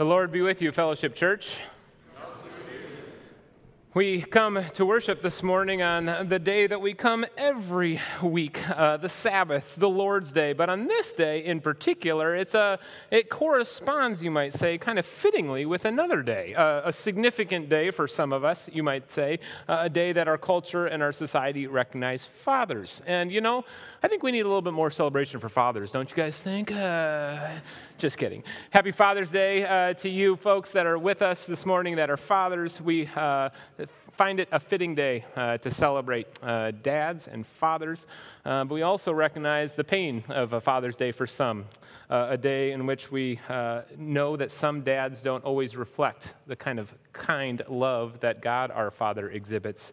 The Lord be with you, Fellowship Church. We come to worship this morning on the day that we come every week, uh, the Sabbath, the Lord's Day. But on this day in particular, it's a, it corresponds, you might say, kind of fittingly with another day, uh, a significant day for some of us, you might say, uh, a day that our culture and our society recognize fathers. And you know, I think we need a little bit more celebration for fathers, don't you guys think? Uh, just kidding. Happy Father's Day uh, to you folks that are with us this morning that are fathers. We uh, find it a fitting day uh, to celebrate uh, dads and fathers, uh, but we also recognize the pain of a Father's Day for some, uh, a day in which we uh, know that some dads don't always reflect the kind of kind love that God our Father exhibits.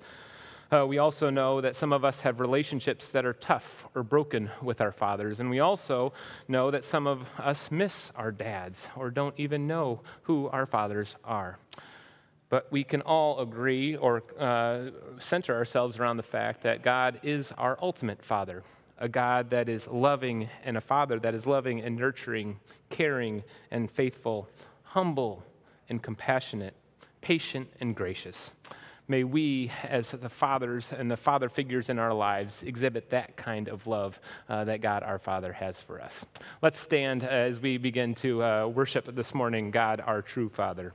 Uh, we also know that some of us have relationships that are tough or broken with our fathers. And we also know that some of us miss our dads or don't even know who our fathers are. But we can all agree or uh, center ourselves around the fact that God is our ultimate Father, a God that is loving and a Father that is loving and nurturing, caring and faithful, humble and compassionate, patient and gracious. May we, as the fathers and the father figures in our lives, exhibit that kind of love uh, that God our Father has for us. Let's stand as we begin to uh, worship this morning God our true Father.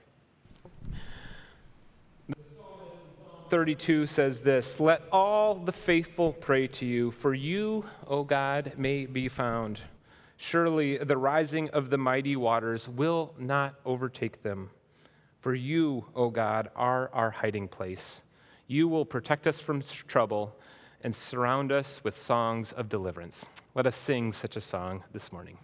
32 says this Let all the faithful pray to you, for you, O God, may be found. Surely the rising of the mighty waters will not overtake them. For you, O God, are our hiding place. You will protect us from trouble and surround us with songs of deliverance. Let us sing such a song this morning.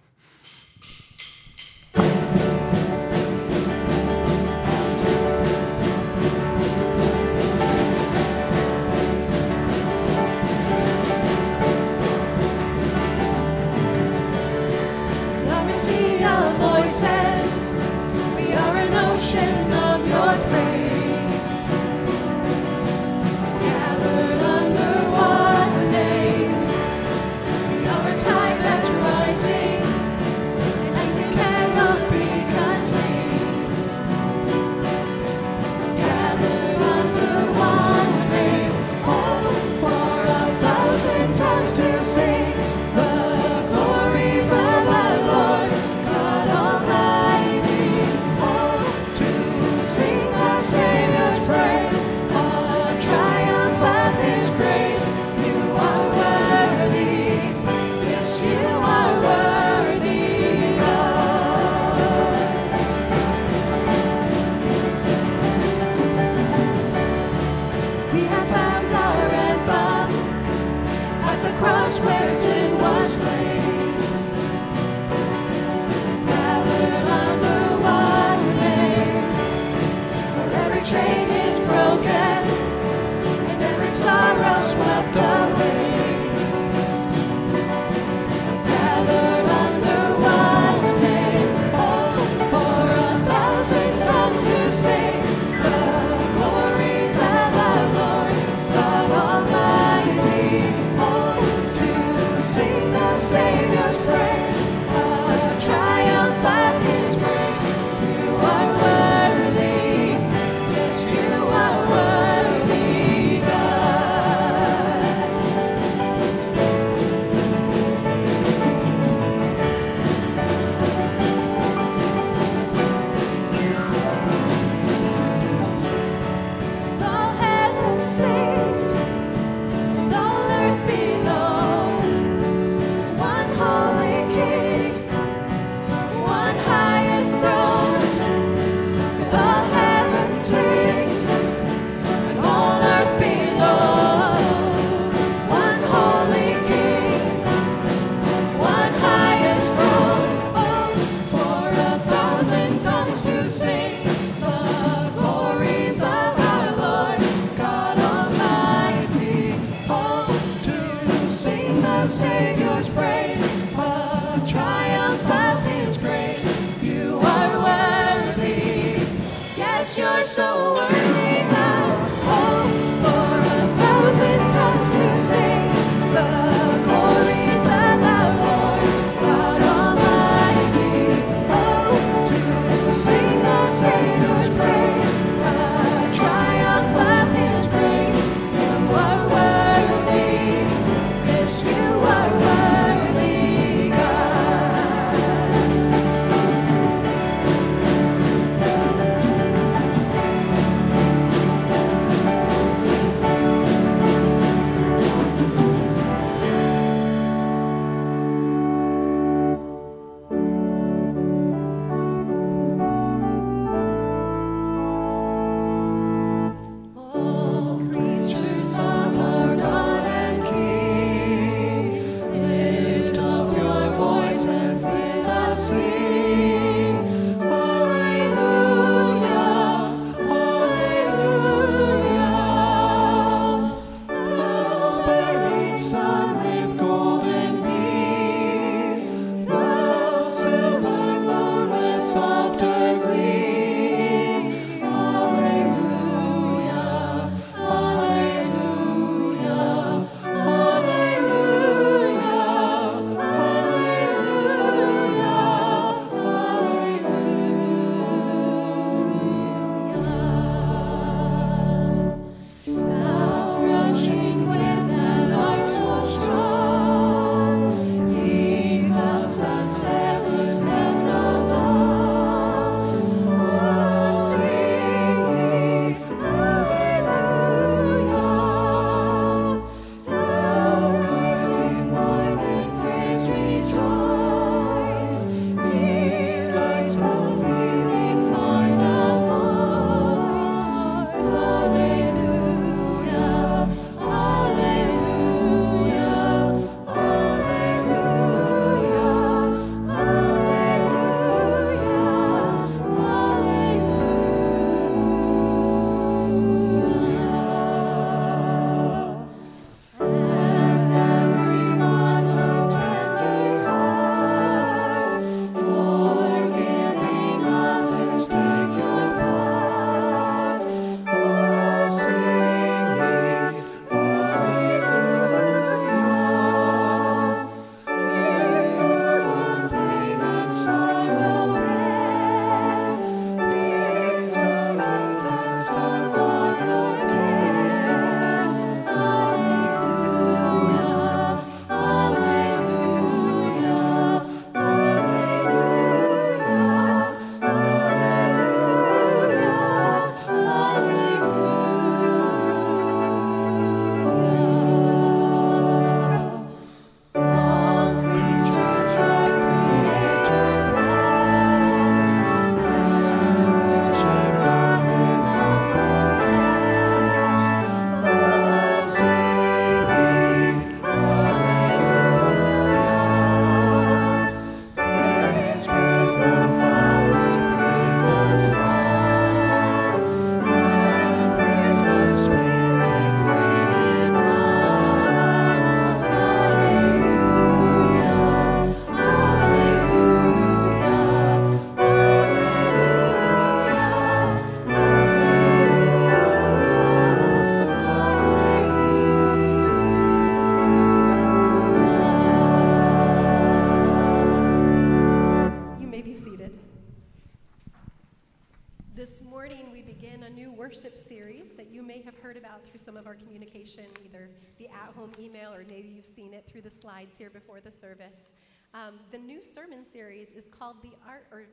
Or maybe you've seen it through the slides here before the service. Um, the new sermon series is called The Art, or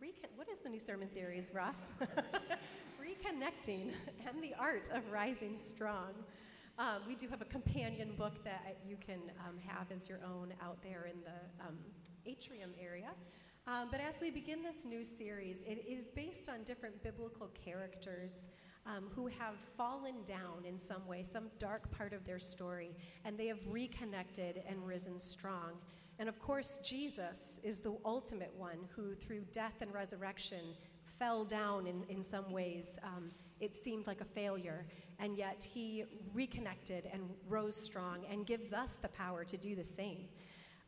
Recon- what is the new sermon series, Ross? Reconnecting and the Art of Rising Strong. Um, we do have a companion book that you can um, have as your own out there in the um, atrium area. Um, but as we begin this new series, it is based on different biblical characters um, who have fallen down in some way, some dark part of their story, and they have reconnected and risen strong. And of course, Jesus is the ultimate one who, through death and resurrection, fell down in, in some ways. Um, it seemed like a failure, and yet he reconnected and rose strong and gives us the power to do the same.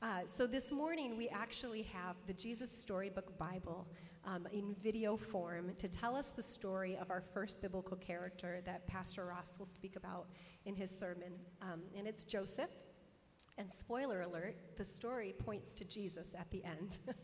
Uh, so this morning, we actually have the Jesus Storybook Bible um, in video form to tell us the story of our first biblical character that Pastor Ross will speak about in his sermon. Um, and it's Joseph. And spoiler alert, the story points to Jesus at the end.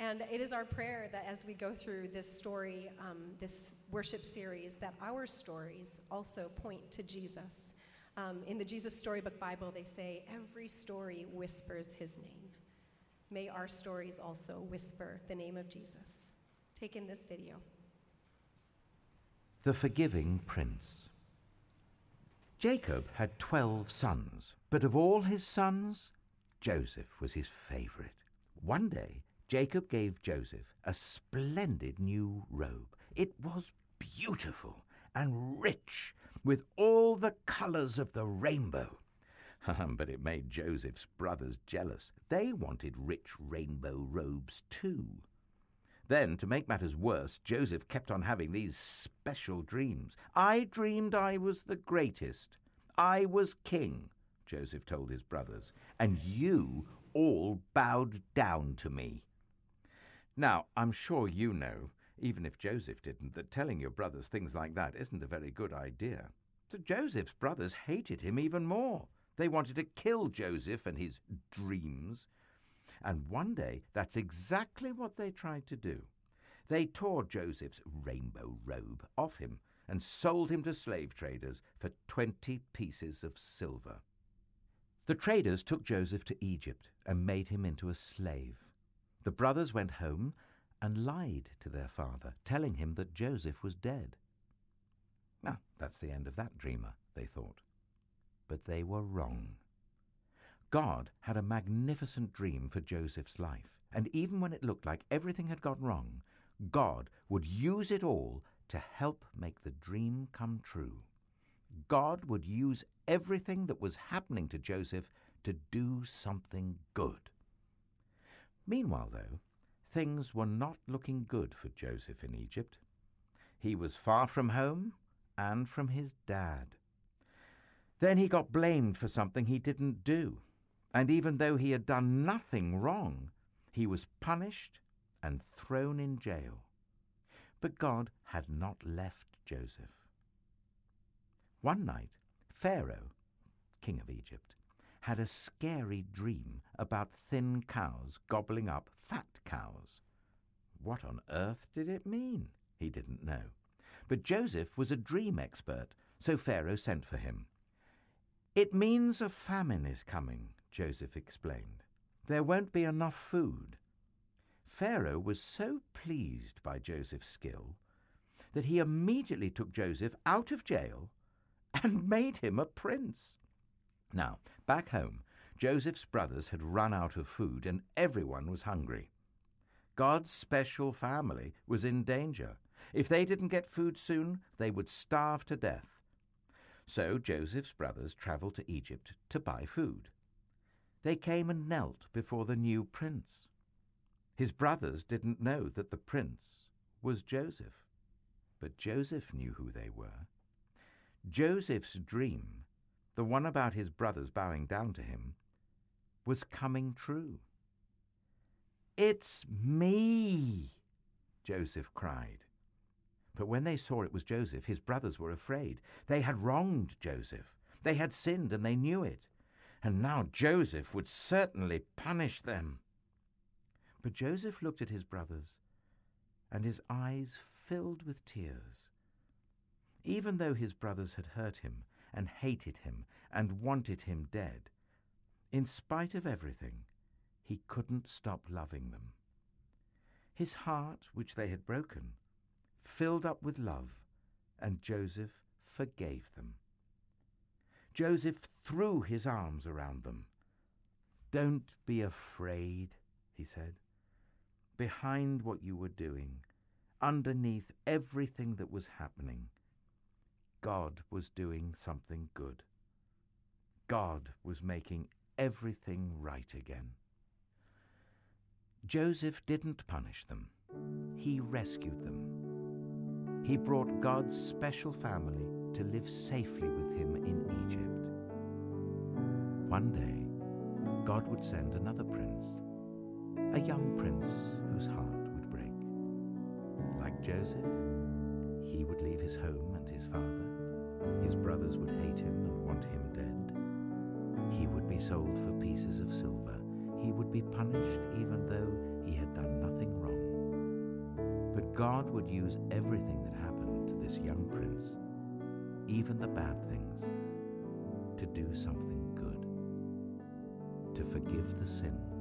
and it is our prayer that as we go through this story, um, this worship series, that our stories also point to Jesus. Um, in the Jesus Storybook Bible, they say, every story whispers his name. May our stories also whisper the name of Jesus. Take in this video. The Forgiving Prince. Jacob had twelve sons, but of all his sons, Joseph was his favorite. One day, Jacob gave Joseph a splendid new robe. It was beautiful and rich with all the colors of the rainbow. but it made Joseph's brothers jealous. They wanted rich rainbow robes too. Then, to make matters worse, Joseph kept on having these special dreams. I dreamed I was the greatest. I was king, Joseph told his brothers, and you all bowed down to me. Now, I'm sure you know even if Joseph didn't, that telling your brothers things like that isn't a very good idea. So Joseph's brothers hated him even more. They wanted to kill Joseph and his dreams. And one day, that's exactly what they tried to do. They tore Joseph's rainbow robe off him and sold him to slave traders for 20 pieces of silver. The traders took Joseph to Egypt and made him into a slave. The brothers went home and lied to their father, telling him that Joseph was dead. Ah, that's the end of that dreamer, they thought. But they were wrong. God had a magnificent dream for Joseph's life, and even when it looked like everything had gone wrong, God would use it all to help make the dream come true. God would use everything that was happening to Joseph to do something good. Meanwhile, though, things were not looking good for Joseph in Egypt. He was far from home and from his dad. Then he got blamed for something he didn't do, and even though he had done nothing wrong, he was punished and thrown in jail. But God had not left Joseph. One night, Pharaoh, king of Egypt, had a scary dream about thin cows gobbling up fat cows. What on earth did it mean? He didn't know. But Joseph was a dream expert, so Pharaoh sent for him. It means a famine is coming, Joseph explained. There won't be enough food. Pharaoh was so pleased by Joseph's skill that he immediately took Joseph out of jail and made him a prince. Now, back home, Joseph's brothers had run out of food and everyone was hungry. God's special family was in danger. If they didn't get food soon, they would starve to death. So Joseph's brothers traveled to Egypt to buy food. They came and knelt before the new prince. His brothers didn't know that the prince was Joseph, but Joseph knew who they were. Joseph's dream the one about his brothers bowing down to him, was coming true. It's me, Joseph cried. But when they saw it was Joseph, his brothers were afraid. They had wronged Joseph. They had sinned, and they knew it. And now Joseph would certainly punish them. But Joseph looked at his brothers, and his eyes filled with tears. Even though his brothers had hurt him and hated him and wanted him dead, in spite of everything, he couldn't stop loving them. His heart, which they had broken, filled up with love, and Joseph forgave them. Joseph threw his arms around them. Don't be afraid, he said. Behind what you were doing, underneath everything that was happening, God was doing something good. God was making everything right again. Joseph didn't punish them, he rescued them. He brought God's special family to live safely with him in Egypt. One day, God would send another prince, a young prince whose heart would break. Like Joseph, he would leave his home and his father. His brothers would hate him and want him dead. He would be sold for pieces of silver. He would be punished even though he had done nothing. But God would use everything that happened to this young prince, even the bad things, to do something good, to forgive the sins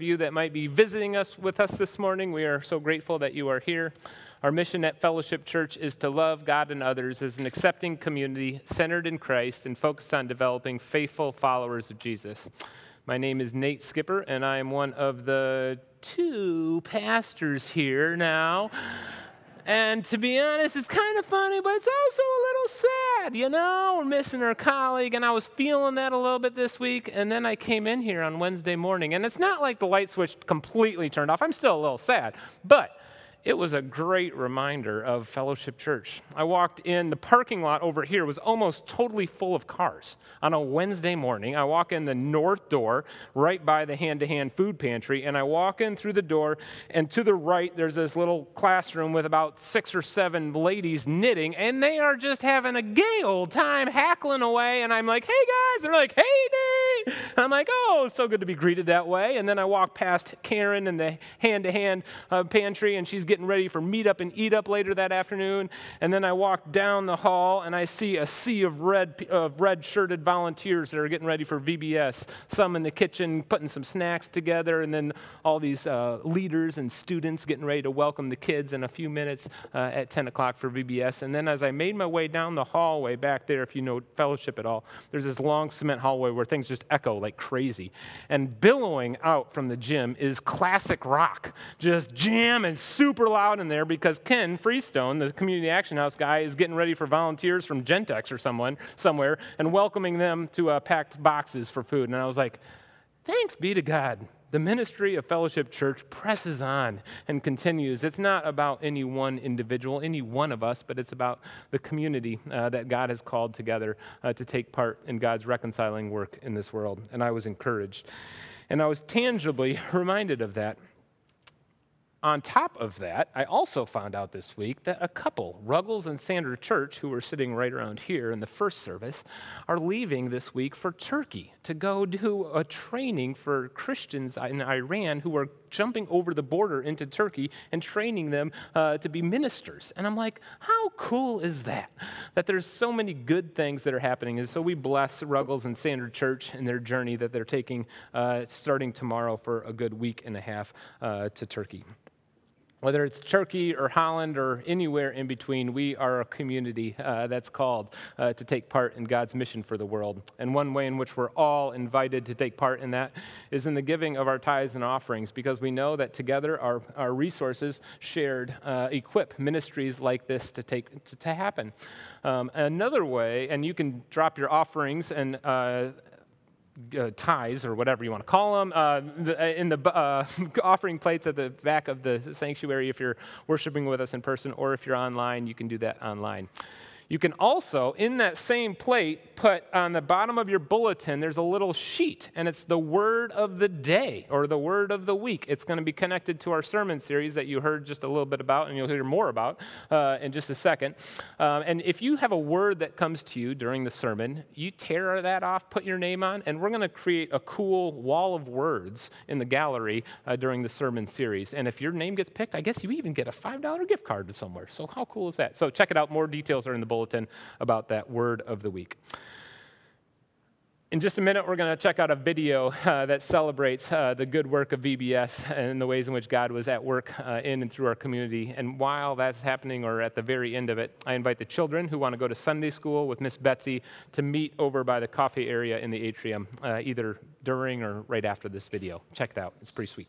of you that might be visiting us with us this morning, we are so grateful that you are here. Our mission at Fellowship Church is to love God and others as an accepting community centered in Christ and focused on developing faithful followers of Jesus. My name is Nate Skipper, and I am one of the two pastors here now. And to be honest, it's kind of funny, but it's also a little sad. You know, we're missing our colleague, and I was feeling that a little bit this week. And then I came in here on Wednesday morning, and it's not like the light switch completely turned off. I'm still a little sad, but it was a great reminder of Fellowship Church. I walked in, the parking lot over here was almost totally full of cars. On a Wednesday morning, I walk in the north door right by the hand to hand food pantry, and I walk in through the door, and to the right, there's this little classroom with about six or seven ladies knitting, and they are just having a gay old time hackling away. And I'm like, hey guys, they're like, hey Nate. I'm like, oh, it's so good to be greeted that way. And then I walk past Karen in the hand to hand pantry, and she's getting ready for meet up and eat up later that afternoon. And then I walk down the hall and I see a sea of red, of red shirted volunteers that are getting ready for VBS. Some in the kitchen putting some snacks together, and then all these uh, leaders and students getting ready to welcome the kids in a few minutes uh, at 10 o'clock for VBS. And then as I made my way down the hallway back there, if you know fellowship at all, there's this long cement hallway where things just echo like crazy. And billowing out from the gym is classic rock, just jamming super loud in there because Ken Freestone, the Community Action House guy, is getting ready for volunteers from Gentex or someone somewhere and welcoming them to uh, packed boxes for food. And I was like, thanks be to God. The ministry of Fellowship Church presses on and continues. It's not about any one individual, any one of us, but it's about the community uh, that God has called together uh, to take part in God's reconciling work in this world. And I was encouraged. And I was tangibly reminded of that on top of that, I also found out this week that a couple, Ruggles and Sandra Church, who were sitting right around here in the first service, are leaving this week for Turkey to go do a training for Christians in Iran who are jumping over the border into Turkey and training them uh, to be ministers. And I'm like, how cool is that? That there's so many good things that are happening. And so we bless Ruggles and Sandra Church and their journey that they're taking uh, starting tomorrow for a good week and a half uh, to Turkey. Whether it's Turkey or Holland or anywhere in between, we are a community uh, that's called uh, to take part in God's mission for the world. And one way in which we're all invited to take part in that is in the giving of our tithes and offerings, because we know that together our, our resources shared uh, equip ministries like this to, take, to, to happen. Um, another way, and you can drop your offerings and uh, uh, tithes or whatever you want to call them uh, the, in the uh, offering plates at the back of the sanctuary if you're worshiping with us in person or if you're online you can do that online you can also, in that same plate, put on the bottom of your bulletin, there's a little sheet, and it's the word of the day or the word of the week. It's going to be connected to our sermon series that you heard just a little bit about, and you'll hear more about uh, in just a second. Um, and if you have a word that comes to you during the sermon, you tear that off, put your name on, and we're going to create a cool wall of words in the gallery uh, during the sermon series. And if your name gets picked, I guess you even get a $5 gift card to somewhere. So, how cool is that? So, check it out. More details are in the bulletin bulletin about that word of the week. In just a minute, we're going to check out a video uh, that celebrates uh, the good work of VBS and the ways in which God was at work uh, in and through our community. And while that's happening, or at the very end of it, I invite the children who want to go to Sunday school with Miss Betsy to meet over by the coffee area in the atrium, uh, either during or right after this video. Check it out, it's pretty sweet.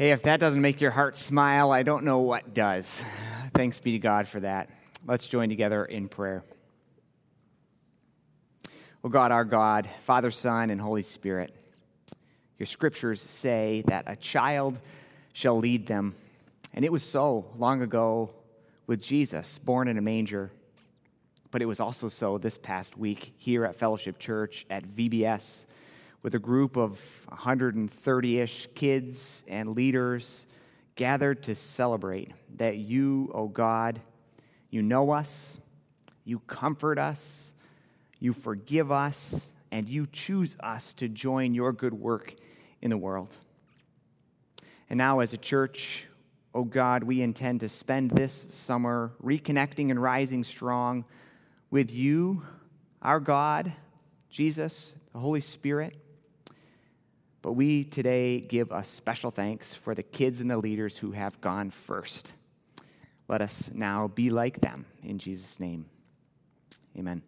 Hey, if that doesn't make your heart smile, I don't know what does. Thanks be to God for that. Let's join together in prayer. Oh God, our God, Father, Son, and Holy Spirit, your scriptures say that a child shall lead them. And it was so long ago with Jesus, born in a manger. But it was also so this past week here at Fellowship Church at VBS with a group of 130 ish kids and leaders gathered to celebrate that you, O oh God, you know us, you comfort us, you forgive us, and you choose us to join your good work in the world. And now, as a church, O oh God, we intend to spend this summer reconnecting and rising strong with you, our God, Jesus, the Holy Spirit. But we today give a special thanks for the kids and the leaders who have gone first. Let us now be like them in Jesus' name. Amen.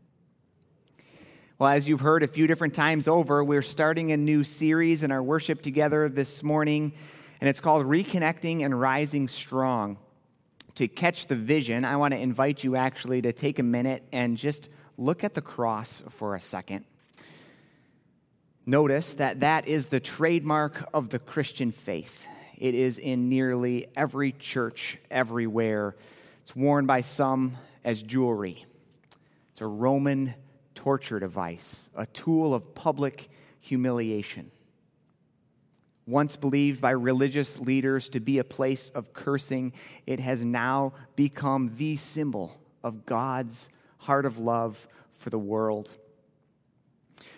Well, as you've heard a few different times over, we're starting a new series in our worship together this morning, and it's called Reconnecting and Rising Strong. To catch the vision, I want to invite you actually to take a minute and just look at the cross for a second. Notice that that is the trademark of the Christian faith. It is in nearly every church everywhere. It's worn by some as jewelry. It's a Roman torture device, a tool of public humiliation. Once believed by religious leaders to be a place of cursing, it has now become the symbol of God's heart of love for the world.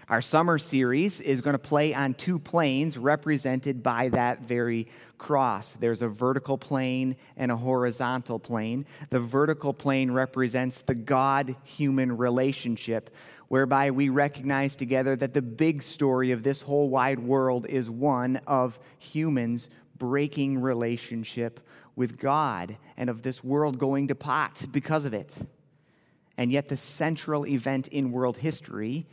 Our summer series is going to play on two planes represented by that very cross. There's a vertical plane and a horizontal plane. The vertical plane represents the God human relationship, whereby we recognize together that the big story of this whole wide world is one of humans breaking relationship with God and of this world going to pot because of it. And yet, the central event in world history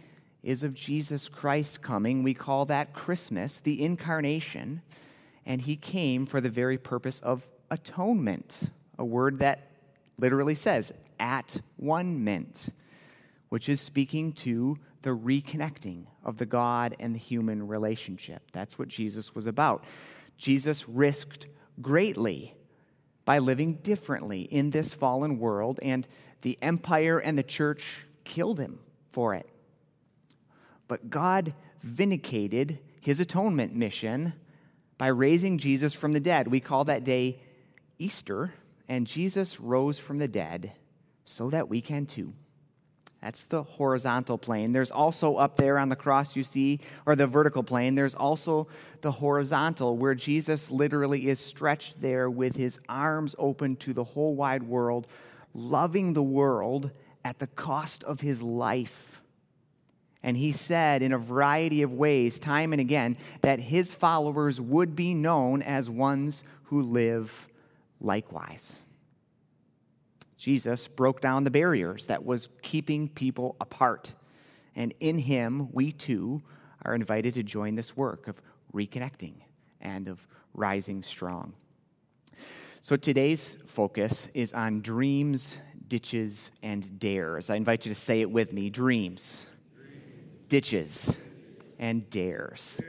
is of Jesus Christ coming. We call that Christmas, the incarnation. And he came for the very purpose of atonement, a word that literally says at one mint, which is speaking to the reconnecting of the God and the human relationship. That's what Jesus was about. Jesus risked greatly by living differently in this fallen world, and the empire and the church killed him for it. But God vindicated his atonement mission by raising Jesus from the dead. We call that day Easter, and Jesus rose from the dead so that we can too. That's the horizontal plane. There's also up there on the cross, you see, or the vertical plane, there's also the horizontal, where Jesus literally is stretched there with his arms open to the whole wide world, loving the world at the cost of his life and he said in a variety of ways, time and again, that his followers would be known as ones who live likewise. Jesus broke down the barriers that was keeping people apart. And in him, we too are invited to join this work of reconnecting and of rising strong. So today's focus is on dreams, ditches, and dares. I invite you to say it with me dreams ditches and dares.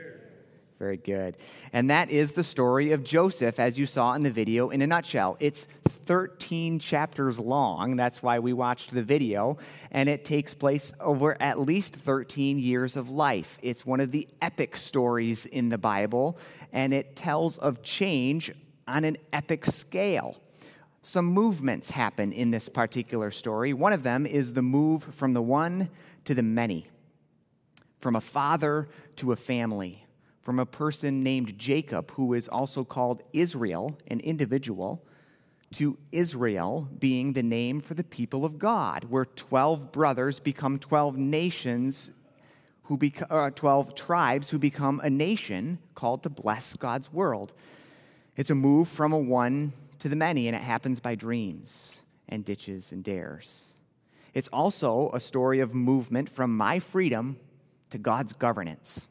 Very good. And that is the story of Joseph, as you saw in the video, in a nutshell. It's 13 chapters long. That's why we watched the video. And it takes place over at least 13 years of life. It's one of the epic stories in the Bible, and it tells of change on an epic scale. Some movements happen in this particular story. One of them is the move from the one to the many from a father to a family, from a person named Jacob, who is also called Israel, an individual, to Israel being the name for the people of God, where 12 brothers become 12 nations who become uh, 12 tribes who become a nation called to bless God's world. It's a move from a one to the many, and it happens by dreams and ditches and dares. It's also a story of movement from my freedom to God's governance.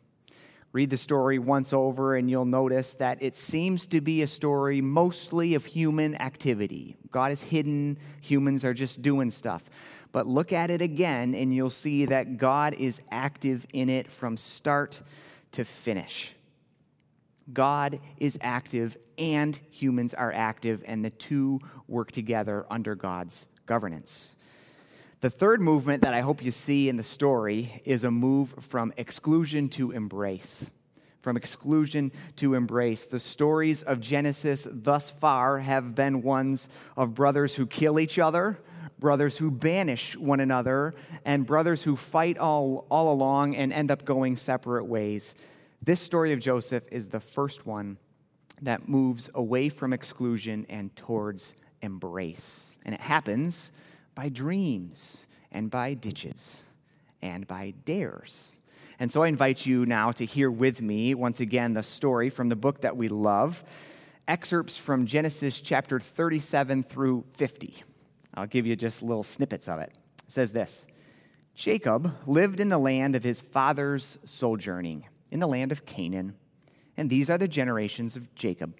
Read the story once over, and you'll notice that it seems to be a story mostly of human activity. God is hidden, humans are just doing stuff. But look at it again, and you'll see that God is active in it from start to finish. God is active and humans are active, and the two work together under God's governance. The third movement that I hope you see in the story is a move from exclusion to embrace. From exclusion to embrace. The stories of Genesis thus far have been ones of brothers who kill each other, brothers who banish one another, and brothers who fight all, all along and end up going separate ways. This story of Joseph is the first one that moves away from exclusion and towards embrace. And it happens by dreams and by ditches and by dares. And so I invite you now to hear with me once again the story from the book that we love, excerpts from Genesis chapter 37 through 50. I'll give you just little snippets of it. It says this Jacob lived in the land of his father's sojourning, in the land of Canaan. And these are the generations of Jacob.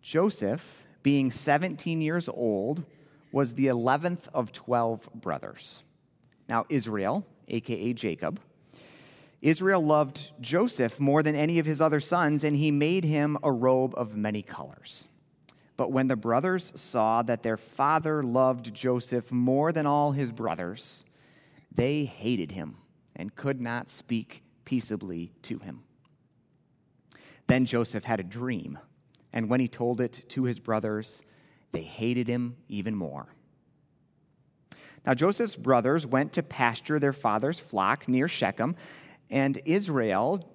Joseph, being 17 years old, was the 11th of 12 brothers. Now, Israel, aka Jacob, Israel loved Joseph more than any of his other sons, and he made him a robe of many colors. But when the brothers saw that their father loved Joseph more than all his brothers, they hated him and could not speak peaceably to him. Then Joseph had a dream, and when he told it to his brothers, they hated him even more. Now Joseph's brothers went to pasture their father's flock near Shechem, and Israel,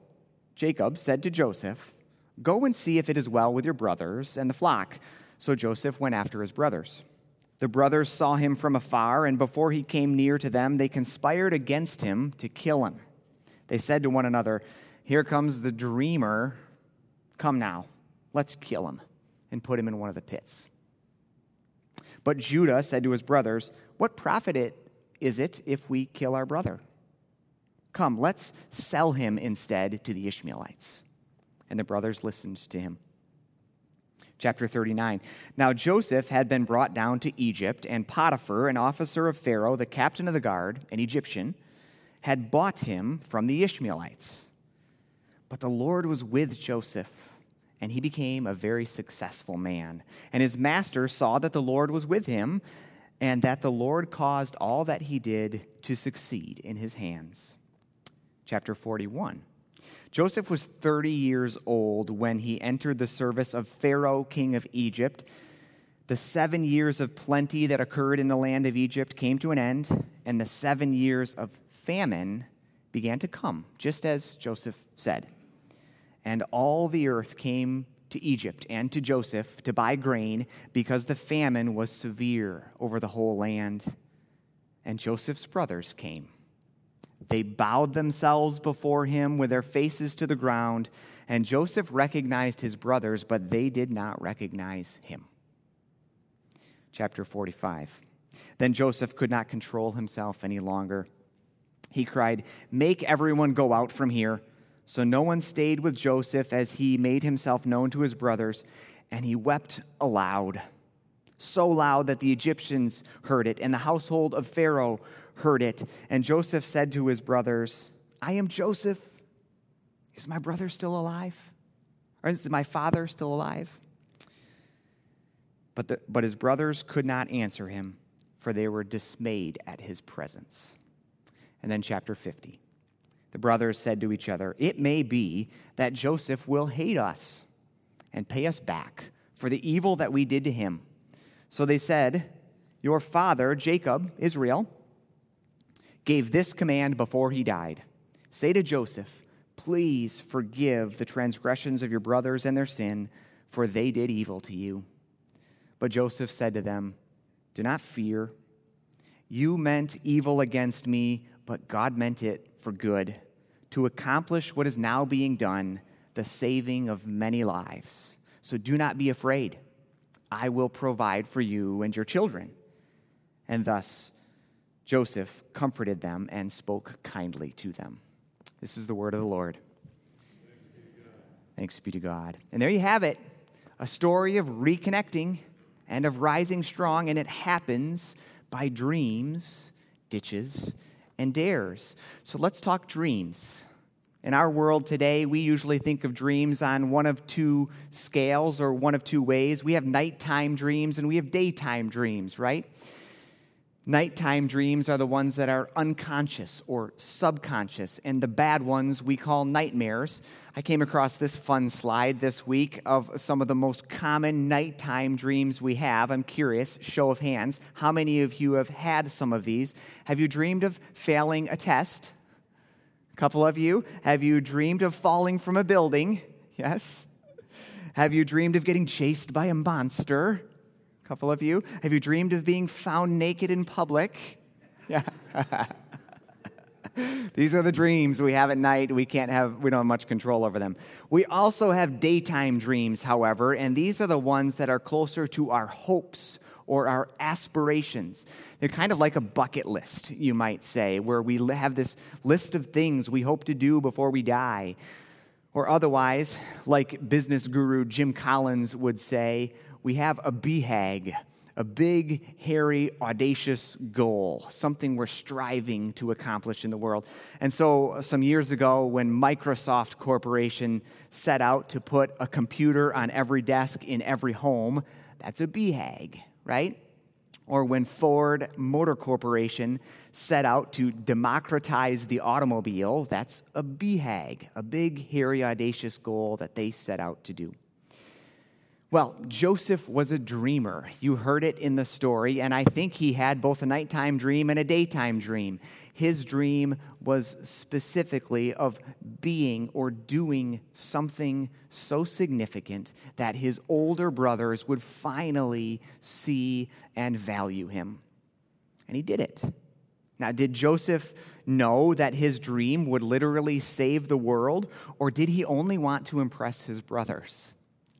Jacob, said to Joseph, Go and see if it is well with your brothers and the flock. So Joseph went after his brothers. The brothers saw him from afar, and before he came near to them, they conspired against him to kill him. They said to one another, Here comes the dreamer. Come now, let's kill him and put him in one of the pits. But Judah said to his brothers, What profit it is it if we kill our brother? Come, let's sell him instead to the Ishmaelites. And the brothers listened to him. Chapter 39. Now Joseph had been brought down to Egypt, and Potiphar, an officer of Pharaoh, the captain of the guard, an Egyptian, had bought him from the Ishmaelites. But the Lord was with Joseph, and he became a very successful man. And his master saw that the Lord was with him, and that the Lord caused all that he did to succeed in his hands. Chapter 41. Joseph was 30 years old when he entered the service of Pharaoh, king of Egypt. The seven years of plenty that occurred in the land of Egypt came to an end, and the seven years of famine began to come, just as Joseph said. And all the earth came to Egypt and to Joseph to buy grain because the famine was severe over the whole land. And Joseph's brothers came. They bowed themselves before him with their faces to the ground, and Joseph recognized his brothers, but they did not recognize him. Chapter 45. Then Joseph could not control himself any longer. He cried, Make everyone go out from here. So no one stayed with Joseph as he made himself known to his brothers, and he wept aloud, so loud that the Egyptians heard it, and the household of Pharaoh heard it. And Joseph said to his brothers, I am Joseph. Is my brother still alive? Or is my father still alive? But, the, but his brothers could not answer him, for they were dismayed at his presence. And then, chapter 50. The brothers said to each other, It may be that Joseph will hate us and pay us back for the evil that we did to him. So they said, Your father, Jacob, Israel, gave this command before he died Say to Joseph, Please forgive the transgressions of your brothers and their sin, for they did evil to you. But Joseph said to them, Do not fear. You meant evil against me, but God meant it for good, to accomplish what is now being done, the saving of many lives. So do not be afraid. I will provide for you and your children. And thus, Joseph comforted them and spoke kindly to them. This is the word of the Lord. Thanks be to God. And there you have it a story of reconnecting and of rising strong, and it happens by dreams, ditches, and dares. So let's talk dreams. In our world today, we usually think of dreams on one of two scales or one of two ways. We have nighttime dreams and we have daytime dreams, right? Nighttime dreams are the ones that are unconscious or subconscious, and the bad ones we call nightmares. I came across this fun slide this week of some of the most common nighttime dreams we have. I'm curious, show of hands, how many of you have had some of these? Have you dreamed of failing a test? A couple of you. Have you dreamed of falling from a building? Yes. Have you dreamed of getting chased by a monster? A couple of you. Have you dreamed of being found naked in public? Yeah. These are the dreams we have at night. We can't have, we don't have much control over them. We also have daytime dreams, however, and these are the ones that are closer to our hopes or our aspirations. They're kind of like a bucket list, you might say, where we have this list of things we hope to do before we die. Or otherwise, like business guru Jim Collins would say, we have a BHAG, a big, hairy, audacious goal, something we're striving to accomplish in the world. And so, uh, some years ago, when Microsoft Corporation set out to put a computer on every desk in every home, that's a BHAG, right? Or when Ford Motor Corporation set out to democratize the automobile, that's a BHAG, a big, hairy, audacious goal that they set out to do. Well, Joseph was a dreamer. You heard it in the story, and I think he had both a nighttime dream and a daytime dream. His dream was specifically of being or doing something so significant that his older brothers would finally see and value him. And he did it. Now, did Joseph know that his dream would literally save the world, or did he only want to impress his brothers?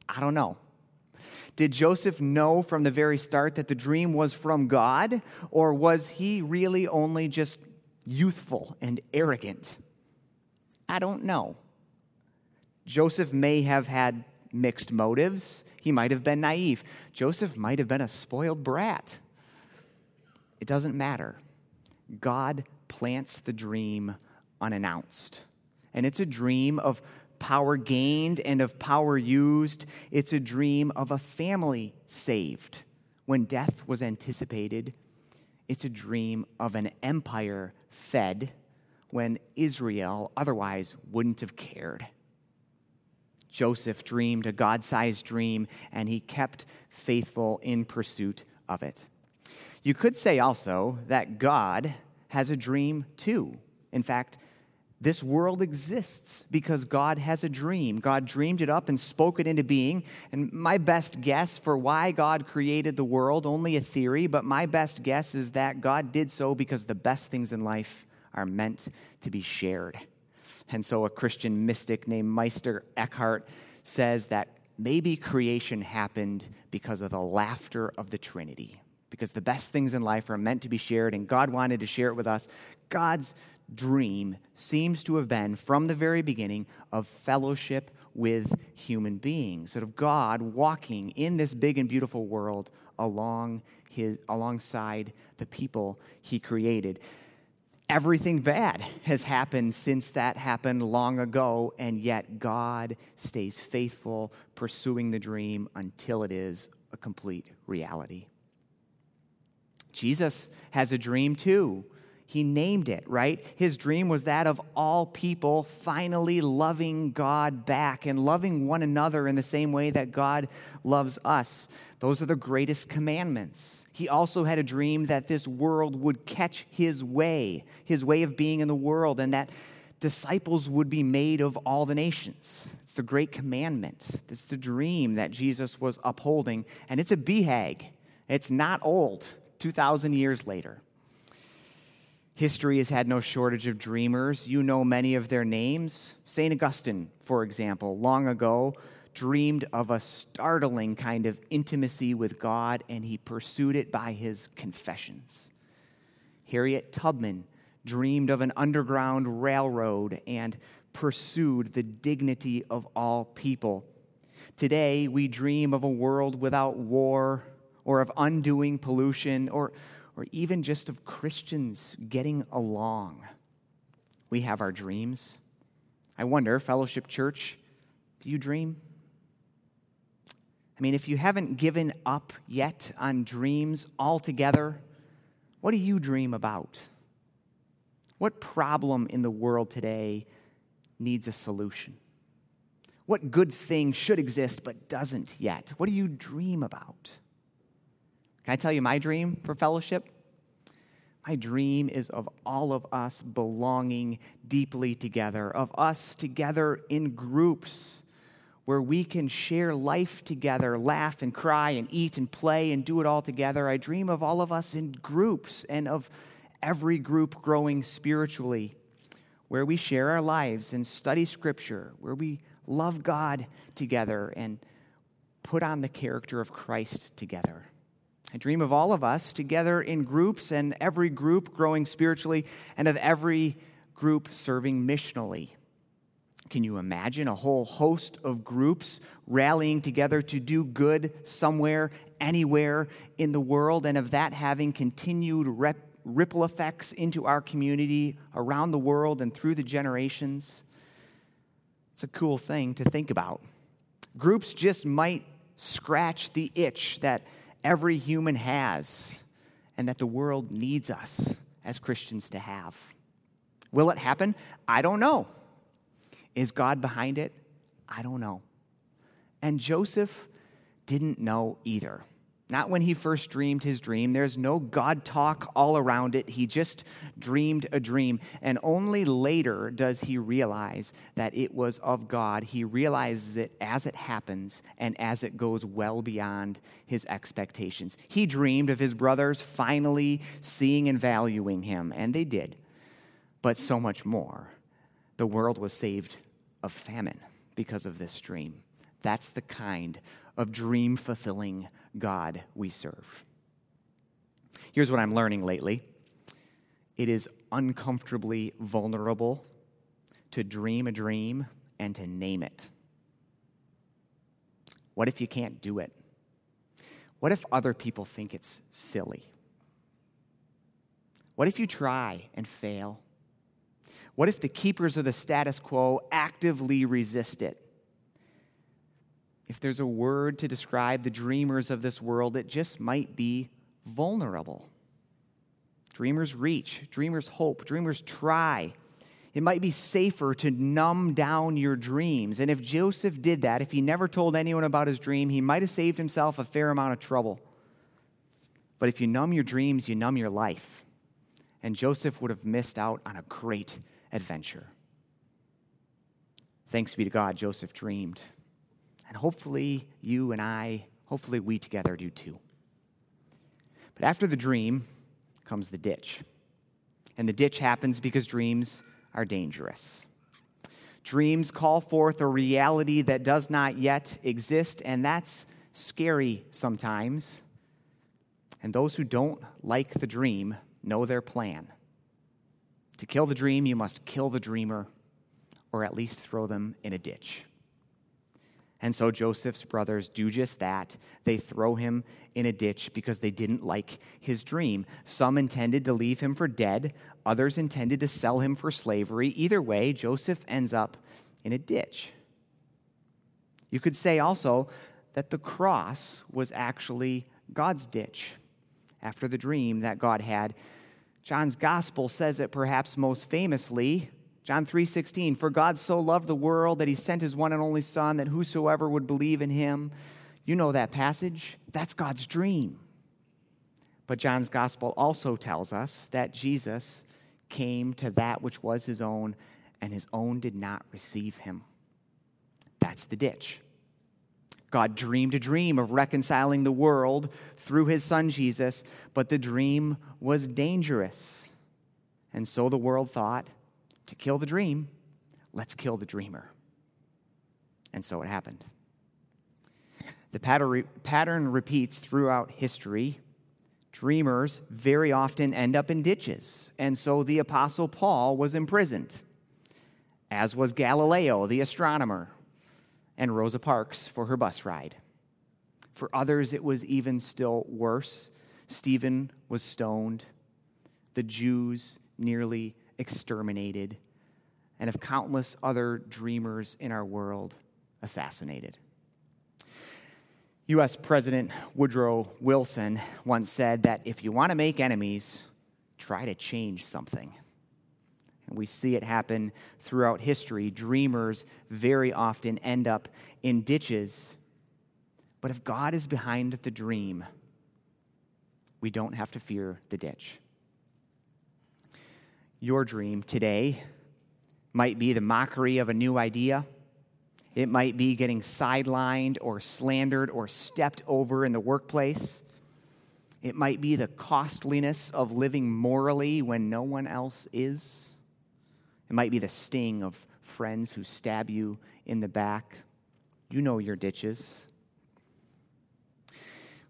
I don't know. Did Joseph know from the very start that the dream was from God, or was he really only just youthful and arrogant? I don't know. Joseph may have had mixed motives. He might have been naive. Joseph might have been a spoiled brat. It doesn't matter. God plants the dream unannounced. And it's a dream of power gained and of power used. It's a dream of a family saved when death was anticipated. It's a dream of an empire fed when Israel otherwise wouldn't have cared. Joseph dreamed a God sized dream, and he kept faithful in pursuit of it. You could say also that God has a dream too. In fact, this world exists because God has a dream. God dreamed it up and spoke it into being. And my best guess for why God created the world, only a theory, but my best guess is that God did so because the best things in life are meant to be shared. And so a Christian mystic named Meister Eckhart says that maybe creation happened because of the laughter of the Trinity, because the best things in life are meant to be shared, and God wanted to share it with us. God's dream seems to have been, from the very beginning, of fellowship with human beings, sort of God walking in this big and beautiful world along his, alongside the people he created. Everything bad has happened since that happened long ago, and yet God stays faithful, pursuing the dream until it is a complete reality. Jesus has a dream too. He named it, right? His dream was that of all people finally loving God back and loving one another in the same way that God loves us. Those are the greatest commandments. He also had a dream that this world would catch his way, his way of being in the world, and that disciples would be made of all the nations. It's the great commandment. It's the dream that Jesus was upholding, and it's a BHAG. It's not old, 2,000 years later. History has had no shortage of dreamers. You know many of their names. St. Augustine, for example, long ago dreamed of a startling kind of intimacy with God, and he pursued it by his confessions. Harriet Tubman dreamed of an underground railroad and pursued the dignity of all people. Today, we dream of a world without war or of undoing pollution or, or even just of Christians getting along. We have our dreams. I wonder, Fellowship Church, do you dream? I mean, if you haven't given up yet on dreams altogether, what do you dream about? What problem in the world today needs a solution? What good thing should exist but doesn't yet? What do you dream about? Can I tell you my dream for fellowship? My dream is of all of us belonging deeply together, of us together in groups where we can share life together, laugh and cry and eat and play and do it all together. I dream of all of us in groups and of every group growing spiritually, where we share our lives and study Scripture, where we love God together and put on the character of Christ together. I dream of all of us together in groups and every group growing spiritually and of every group serving missionally. Can you imagine a whole host of groups rallying together to do good somewhere, anywhere in the world, and of that having continued rep- ripple effects into our community around the world and through the generations? It's a cool thing to think about. Groups just might scratch the itch that every human has and that the world needs us as Christians to have. Will it happen? I don't know. Is God behind it? I don't know. And Joseph didn't know either. Not when he first dreamed his dream. There's no God talk all around it. He just dreamed a dream. And only later does he realize that it was of God. He realizes it as it happens and as it goes well beyond his expectations. He dreamed of his brothers finally seeing and valuing him, and they did. But so much more. The world was saved of famine because of this dream. That's the kind of dream fulfilling God we serve. Here's what I'm learning lately it is uncomfortably vulnerable to dream a dream and to name it. What if you can't do it? What if other people think it's silly? What if you try and fail? What if the keepers of the status quo actively resist it? If there's a word to describe the dreamers of this world, it just might be vulnerable. Dreamers reach, dreamers hope, dreamers try. It might be safer to numb down your dreams. And if Joseph did that, if he never told anyone about his dream, he might have saved himself a fair amount of trouble. But if you numb your dreams, you numb your life. And Joseph would have missed out on a great adventure. Thanks be to God, Joseph dreamed. And hopefully, you and I, hopefully, we together do too. But after the dream comes the ditch. And the ditch happens because dreams are dangerous. Dreams call forth a reality that does not yet exist, and that's scary sometimes. And those who don't like the dream know their plan. To kill the dream, you must kill the dreamer, or at least throw them in a ditch. And so Joseph's brothers do just that. They throw him in a ditch because they didn't like his dream. Some intended to leave him for dead, others intended to sell him for slavery. Either way, Joseph ends up in a ditch. You could say also that the cross was actually God's ditch after the dream that God had. John's gospel says it perhaps most famously John 3:16 For God so loved the world that he sent his one and only son that whosoever would believe in him you know that passage? That's God's dream. But John's gospel also tells us that Jesus came to that which was his own and his own did not receive him. That's the ditch. God dreamed a dream of reconciling the world through his son Jesus but the dream was dangerous. And so the world thought to kill the dream, let's kill the dreamer. And so it happened. The pattern repeats throughout history. Dreamers very often end up in ditches, and so the Apostle Paul was imprisoned, as was Galileo, the astronomer, and Rosa Parks for her bus ride. For others, it was even still worse. Stephen was stoned, the Jews nearly exterminated, and of countless other dreamers in our world assassinated. U.S. President Woodrow Wilson once said that if you want to make enemies, try to change something. And we see it happen throughout history. Dreamers very often end up in ditches. But if God is behind the dream, we don't have to fear the ditch. Your dream today might be the mockery of a new idea. It might be getting sidelined or slandered or stepped over in the workplace. It might be the costliness of living morally when no one else is. It might be the sting of friends who stab you in the back. You know your ditches.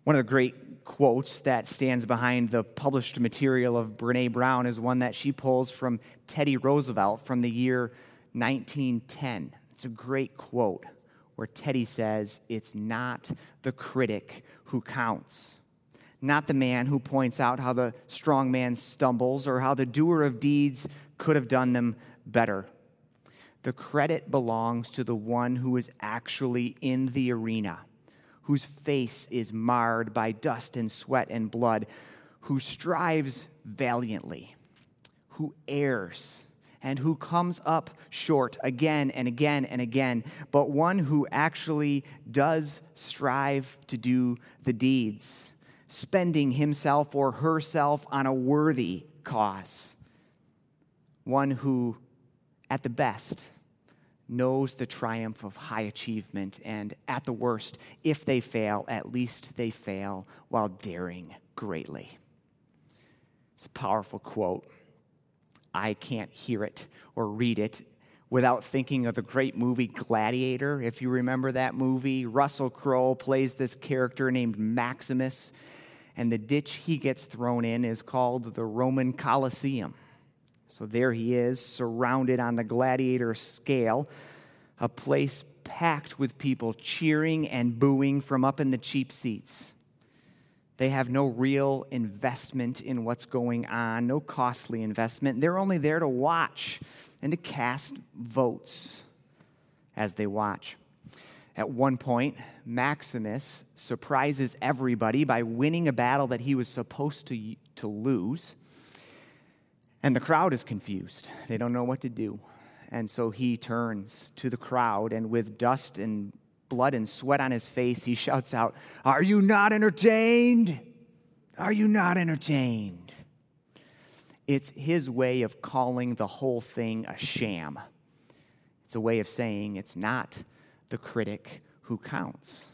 One of the great quotes that stands behind the published material of Brene Brown is one that she pulls from Teddy Roosevelt from the year 1910. It's a great quote where Teddy says, It's not the critic who counts, not the man who points out how the strong man stumbles or how the doer of deeds could have done them better. The credit belongs to the one who is actually in the arena, whose face is marred by dust and sweat and blood, who strives valiantly, who errs and who comes up short again and again and again, but one who actually does strive to do the deeds, spending himself or herself on a worthy cause. One who, at the best, knows the triumph of high achievement, and at the worst, if they fail, at least they fail while daring greatly. It's a powerful quote. I can't hear it or read it without thinking of the great movie Gladiator. If you remember that movie, Russell Crowe plays this character named Maximus, and the ditch he gets thrown in is called the Roman Colosseum. So there he is, surrounded on the gladiator scale, a place packed with people cheering and booing from up in the cheap seats. They have no real investment in what's going on, no costly investment. They're only there to watch and to cast votes as they watch. At one point, Maximus surprises everybody by winning a battle that he was supposed to, to lose. And the crowd is confused. They don't know what to do. And so he turns to the crowd and, with dust and blood and sweat on his face, he shouts out, Are you not entertained? Are you not entertained? It's his way of calling the whole thing a sham. It's a way of saying it's not the critic who counts.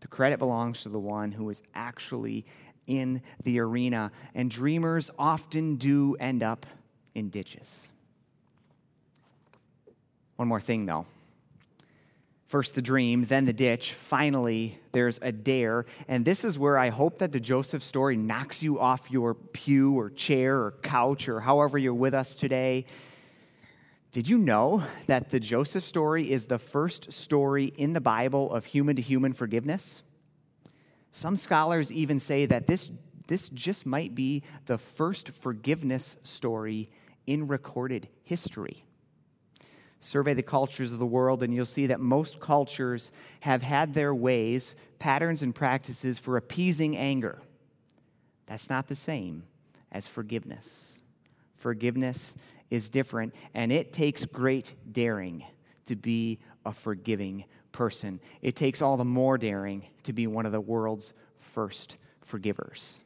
The credit belongs to the one who is actually in the arena, and dreamers often do end up in ditches. One more thing, though. First the dream, then the ditch. Finally, there's a dare. And this is where I hope that the Joseph story knocks you off your pew or chair or couch or however you're with us today. Did you know that the Joseph story is the first story in the Bible of human to human forgiveness? Some scholars even say that this, this just might be the first forgiveness story in recorded history. Survey the cultures of the world, and you'll see that most cultures have had their ways, patterns, and practices for appeasing anger. That's not the same as forgiveness. Forgiveness is different, and it takes great daring to be a forgiving person. It takes all the more daring to be one of the world's first forgivers.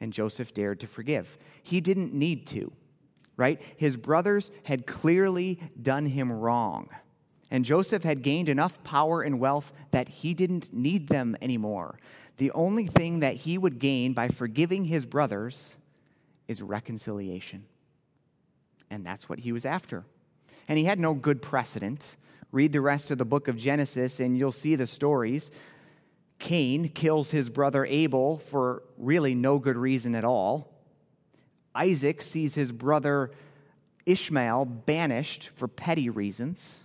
And Joseph dared to forgive. He didn't need to right? His brothers had clearly done him wrong. And Joseph had gained enough power and wealth that he didn't need them anymore. The only thing that he would gain by forgiving his brothers is reconciliation. And that's what he was after. And he had no good precedent. Read the rest of the book of Genesis and you'll see the stories. Cain kills his brother Abel for really no good reason at all. Isaac sees his brother Ishmael banished for petty reasons.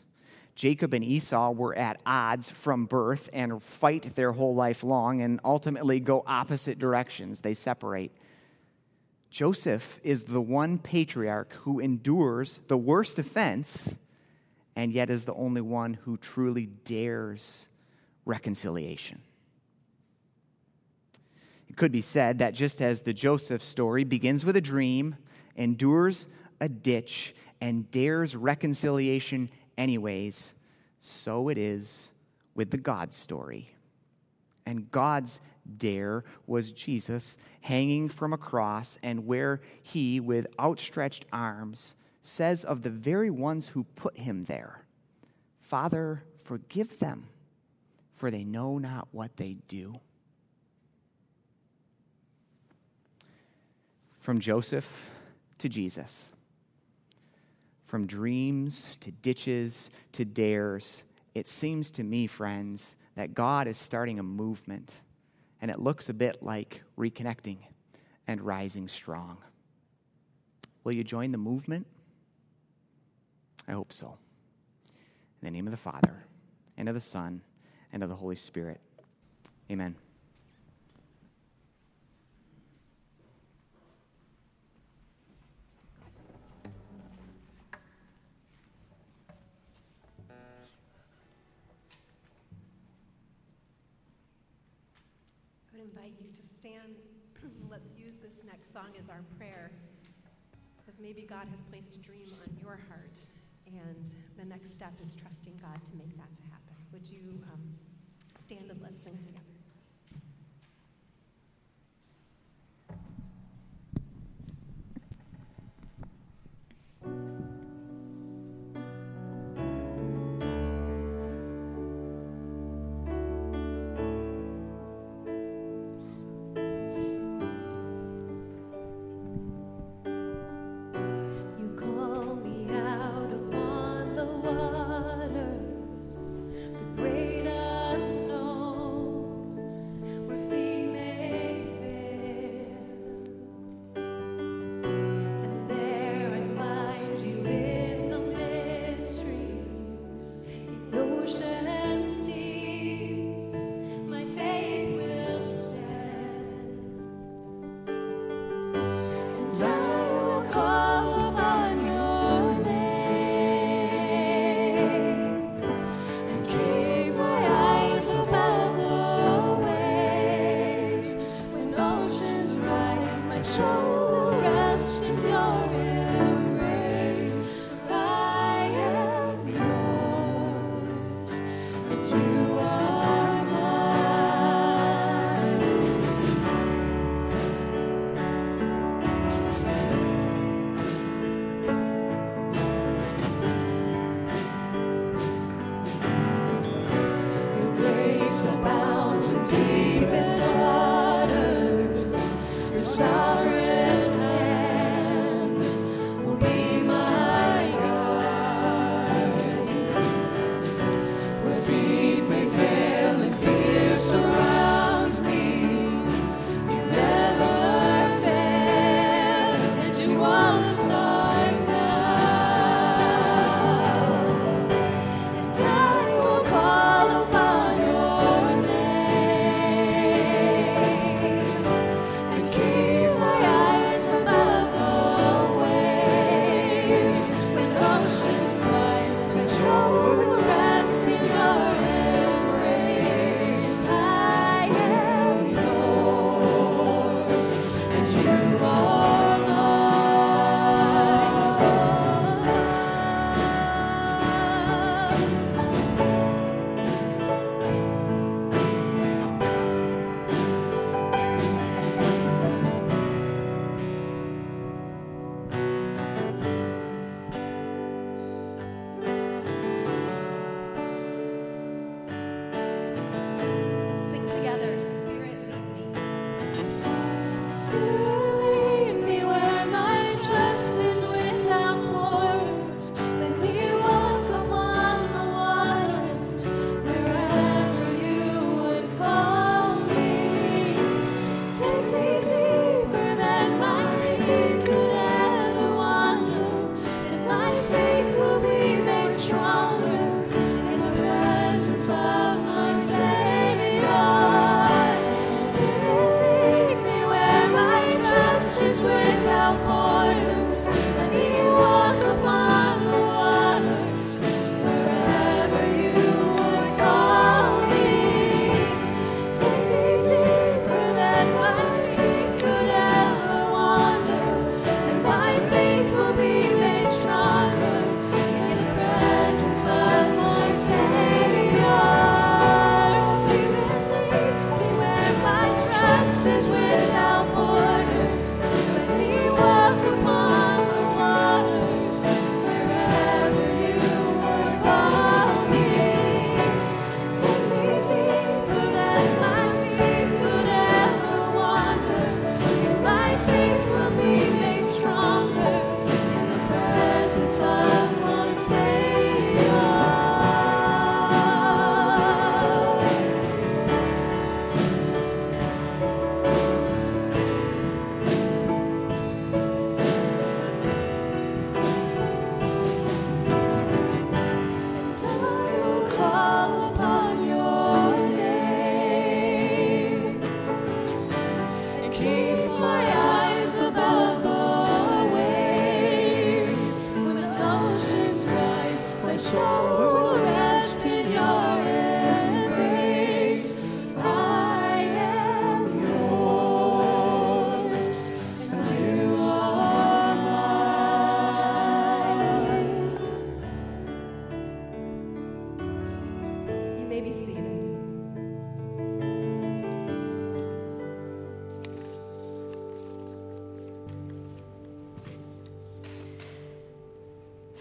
Jacob and Esau were at odds from birth and fight their whole life long and ultimately go opposite directions. They separate. Joseph is the one patriarch who endures the worst offense and yet is the only one who truly dares reconciliation. It could be said that just as the Joseph story begins with a dream, endures a ditch, and dares reconciliation anyways, so it is with the God story. And God's dare was Jesus hanging from a cross, and where he, with outstretched arms, says of the very ones who put him there, Father, forgive them, for they know not what they do. From Joseph to Jesus, from dreams to ditches to dares, it seems to me, friends, that God is starting a movement, and it looks a bit like reconnecting and rising strong. Will you join the movement? I hope so. In the name of the Father, and of the Son, and of the Holy Spirit. Amen. Invite you to stand. Let's use this next song as our prayer, as maybe God has placed a dream on your heart, and the next step is trusting God to make that to happen. Would you um, stand and let's sing together?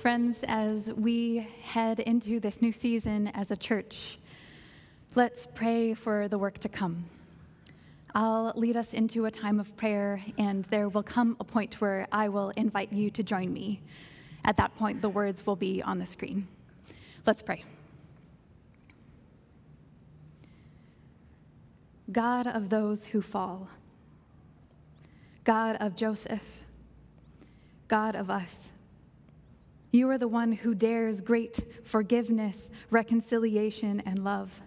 Friends, as we head into this new season as a church, let's pray for the work to come. I'll lead us into a time of prayer, and there will come a point where I will invite you to join me. At that point, the words will be on the screen. Let's pray. God of those who fall, God of Joseph, God of us. You are the one who dares great forgiveness, reconciliation, and love.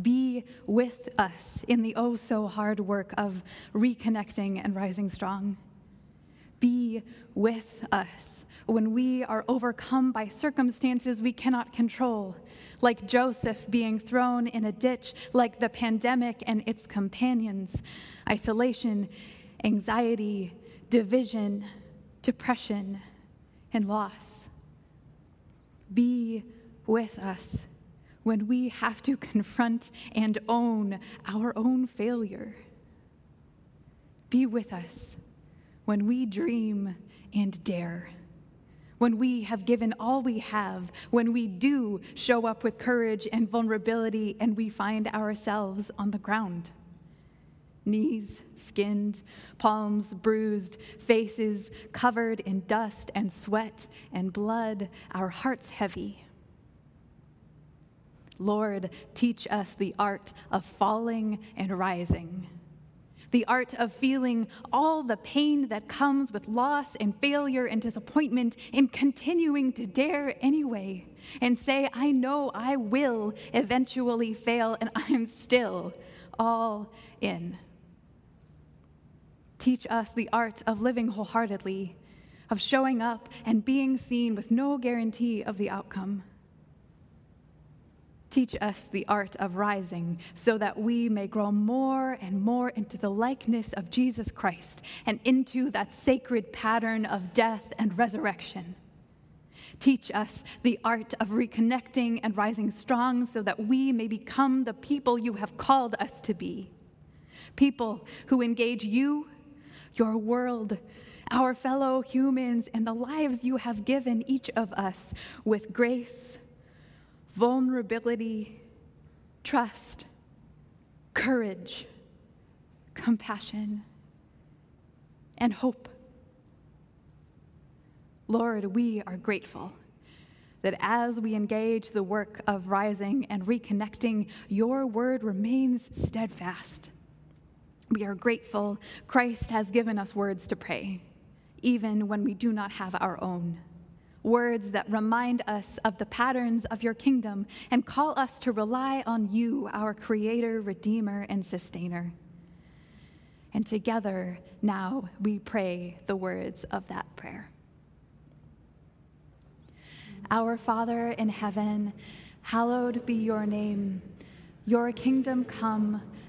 Be with us in the oh so hard work of reconnecting and rising strong. Be with us when we are overcome by circumstances we cannot control, like Joseph being thrown in a ditch, like the pandemic and its companions isolation, anxiety, division, depression, and loss. Be with us when we have to confront and own our own failure. Be with us when we dream and dare. When we have given all we have, when we do show up with courage and vulnerability and we find ourselves on the ground. Knees skinned, palms bruised, faces covered in dust and sweat and blood, our hearts heavy. Lord, teach us the art of falling and rising, the art of feeling all the pain that comes with loss and failure and disappointment, and continuing to dare anyway and say, I know I will eventually fail, and I'm still all in. Teach us the art of living wholeheartedly, of showing up and being seen with no guarantee of the outcome. Teach us the art of rising so that we may grow more and more into the likeness of Jesus Christ and into that sacred pattern of death and resurrection. Teach us the art of reconnecting and rising strong so that we may become the people you have called us to be. People who engage you, your world, our fellow humans, and the lives you have given each of us with grace vulnerability, trust, courage, compassion, and hope. Lord, we are grateful that as we engage the work of rising and reconnecting, your word remains steadfast. We are grateful Christ has given us words to pray, even when we do not have our own words that remind us of the patterns of your kingdom and call us to rely on you, our creator, redeemer, and sustainer. And together now we pray the words of that prayer. Our Father in heaven, hallowed be your name. Your kingdom come,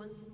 once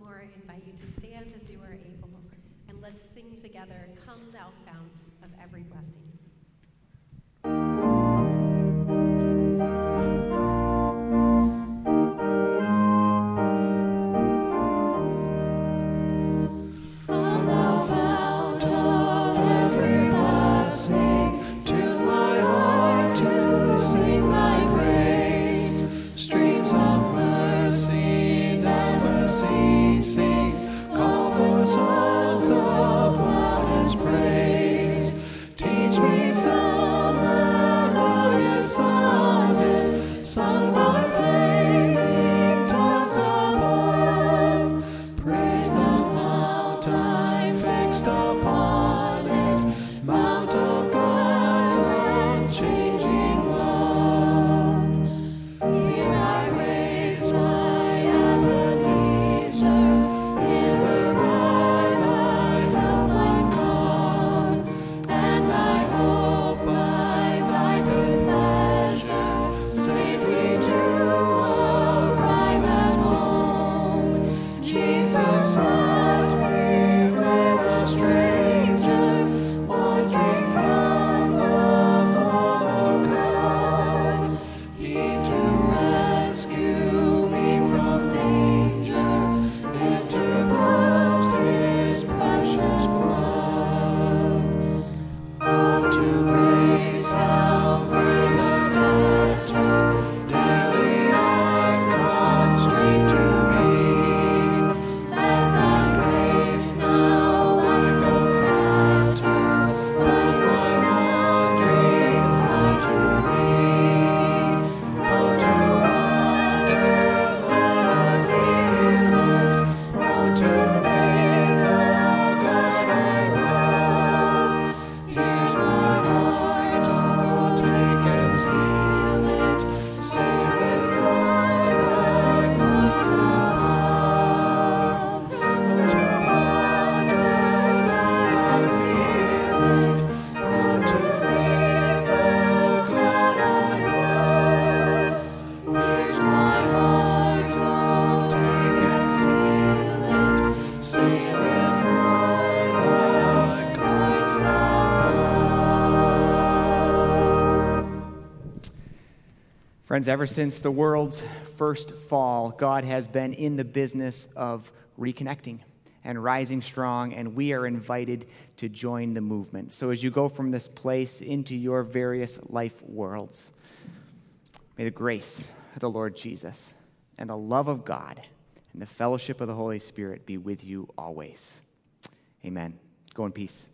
Friends, ever since the world's first fall, God has been in the business of reconnecting and rising strong, and we are invited to join the movement. So, as you go from this place into your various life worlds, may the grace of the Lord Jesus and the love of God and the fellowship of the Holy Spirit be with you always. Amen. Go in peace.